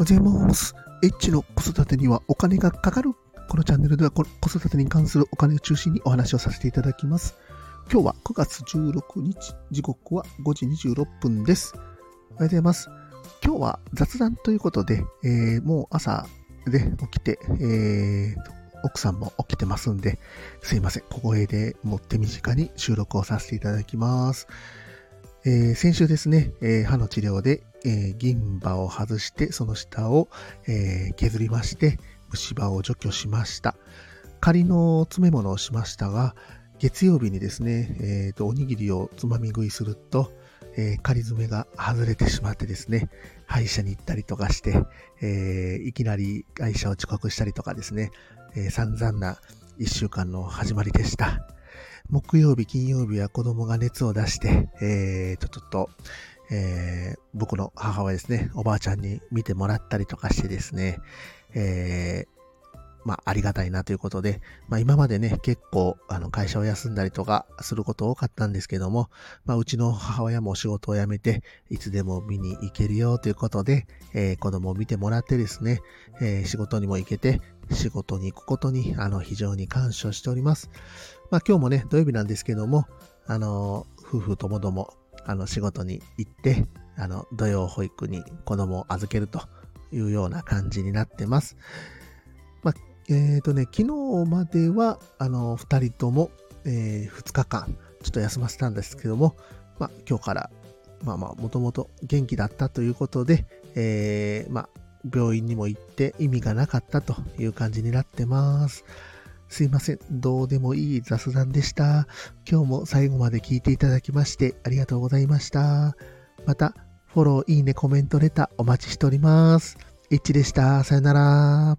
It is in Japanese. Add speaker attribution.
Speaker 1: ございます。エッチの子育てにはお金がかかる。このチャンネルでは子育てに関するお金を中心にお話をさせていただきます。今日は9月16日、時刻は5時26分です。おはようございます。今日は雑談ということで、えー、もう朝で起きて、えー、奥さんも起きてますんで、すいません。小声でもっ手短に収録をさせていただきます。えー、先週ですね、えー、歯の治療で、えー、銀歯を外して、その下を、え削りまして、虫歯を除去しました。仮の詰め物をしましたが、月曜日にですね、えーと、おにぎりをつまみ食いすると、え仮詰めが外れてしまってですね、歯医者に行ったりとかして、えいきなり会社を遅刻したりとかですね、え散々な一週間の始まりでした。木曜日、金曜日は子供が熱を出して、えー、と、ちょっと、えー、僕の母親ですね、おばあちゃんに見てもらったりとかしてですね、えー、まあ、ありがたいなということで、まあ、今までね、結構、あの、会社を休んだりとかすること多かったんですけども、まあ、うちの母親も仕事を辞めて、いつでも見に行けるよということで、えー、子供を見てもらってですね、えー、仕事にも行けて、仕事に行くことに、あの、非常に感謝しております。まあ今日もね、土曜日なんですけども、あの、夫婦ともども、あの、仕事に行って、あの、土曜保育に子供を預けるというような感じになってます。まあ、えっ、ー、とね、昨日までは、あの、二人とも、えー、2日間、ちょっと休ませたんですけども、まあ、今日から、まあまあ、もともと元気だったということで、えー、まあ、病院にも行って意味がなかったという感じになってます。すいません。どうでもいい雑談でした。今日も最後まで聞いていただきましてありがとうございました。また、フォロー、いいね、コメント、レターお待ちしております。いっちでした。さよなら。